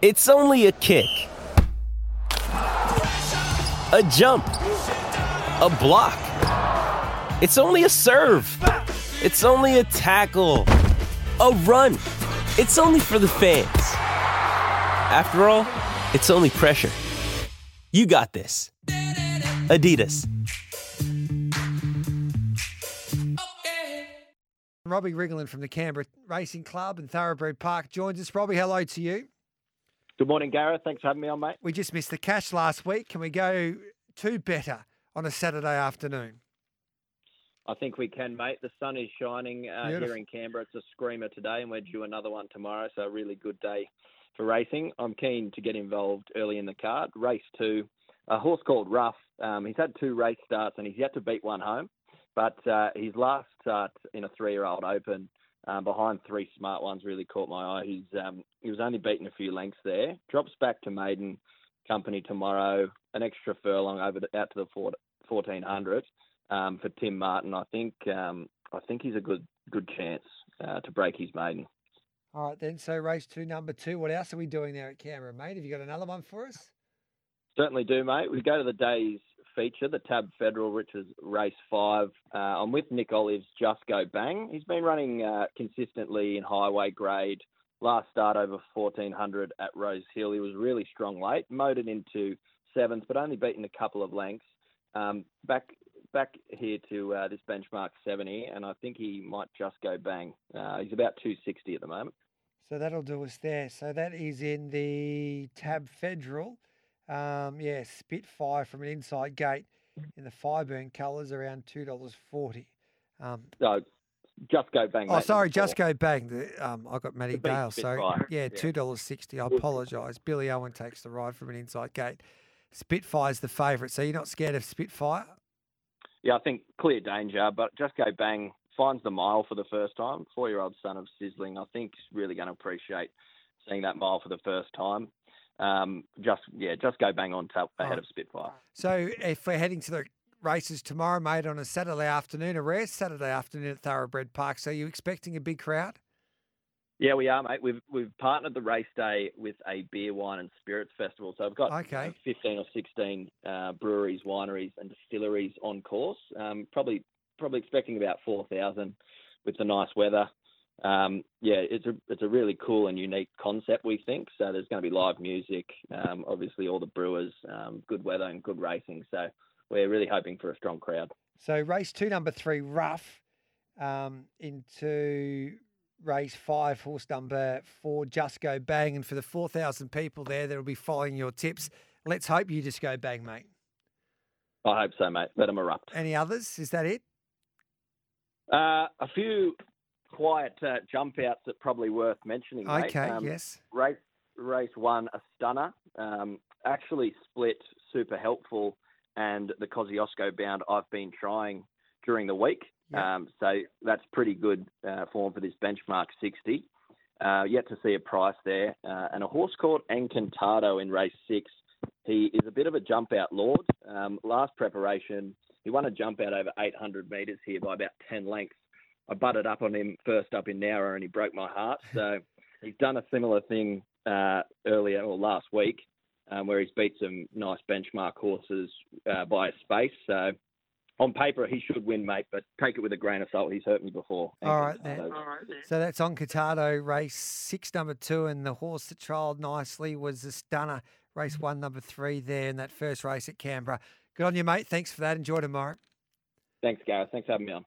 It's only a kick, a jump, a block. It's only a serve. It's only a tackle, a run. It's only for the fans. After all, it's only pressure. You got this. Adidas. Robbie Ringland from the Canberra Racing Club and Thoroughbred Park joins us. Robbie, hello to you. Good morning, Gareth. Thanks for having me on, mate. We just missed the cash last week. Can we go to better on a Saturday afternoon? I think we can, mate. The sun is shining uh, here in Canberra. It's a screamer today, and we're due another one tomorrow. So a really good day for racing. I'm keen to get involved early in the card. Race two, a horse called Rough. Um, he's had two race starts, and he's yet to beat one home. But uh, his last start in a three-year-old Open um, behind three smart ones really caught my eye. He's um, he was only beaten a few lengths there. Drops back to maiden company tomorrow. An extra furlong over to, out to the four, 1400 um, for Tim Martin. I think um, I think he's a good good chance uh, to break his maiden. All right, then. So, race two, number two. What else are we doing there at Canberra, mate? Have you got another one for us? Certainly do, mate. We go to the day's feature, the Tab Federal, which is race five. Uh, I'm with Nick Olives, Just Go Bang. He's been running uh, consistently in highway grade. Last start over 1400 at Rose Hill. He was really strong late, motored into sevens, but only beaten a couple of lengths. Um, back back here to uh, this benchmark 70, and I think he might just go bang. Uh, he's about 260 at the moment. So, that'll do us there. So, that is in the Tab Federal. Um, yeah, Spitfire from an inside gate in the Fireburn colours around $2.40. Um, So just go bang. Oh, sorry, just go bang. The, um, I got Matty Dale. So yeah, yeah. two dollars sixty. I apologise. Billy Owen takes the ride from an inside gate. Spitfire's the favourite. So you're not scared of Spitfire? Yeah, I think clear danger, but just go bang finds the mile for the first time. Four year old son of Sizzling, I think, is really going to appreciate seeing that mile for the first time. Um, just yeah, just go bang on top ahead Oh. of Spitfire. So if we're heading to the races tomorrow, mate, on a Saturday afternoon, a rare Saturday afternoon at Thoroughbred Park. So you expecting a big crowd? Yeah, we are, mate. We've we've partnered the race day with a beer, wine, and spirits festival. So I've got Okay. fifteen or sixteen uh, breweries, wineries, and distilleries on course. Um, probably probably expecting about four thousand with the nice weather. Um, yeah, it's a it's a really cool and unique concept. We think so. There's going to be live music. Um, obviously, all the brewers, um, good weather and good racing. So we're really hoping for a strong crowd. So race two, number three, rough, um, into race five, horse number four, just go bang. And for the 4,000 people there that'll be following your tips, let's hope you just go bang, mate. I hope so, mate. Let them erupt. Any others? Is that it? Uh, a few quiet uh, jump outs that probably worth mentioning. mate. Okay, Um, yes. Race race one, a stunner. Um, actually split super helpful, and the Kosciuszko bound I've been trying during the week. Yeah. Um, so that's pretty good uh, form for this benchmark 60. Uh, yet to see a price there, uh, and a horse called Encantado in race six. He is a bit of a jump out lord. Um, last preparation, he won a jump out over 800 metres here by about 10 lengths. I butted up on him first up in Nowra and he broke my heart. So he's done a similar thing uh, earlier or last week um, where he's beat some nice benchmark horses uh, by a space. So on paper, he should win, mate, but take it with a grain of salt. He's hurt me before. All right, then. Encantado. So that's Encantado, race six, number two, and the horse that trialled nicely was the stunner, race one, number three there in that first race at Canberra. Good on you, mate. Thanks for that. Enjoy tomorrow. Thanks, Gareth. Thanks for having me on.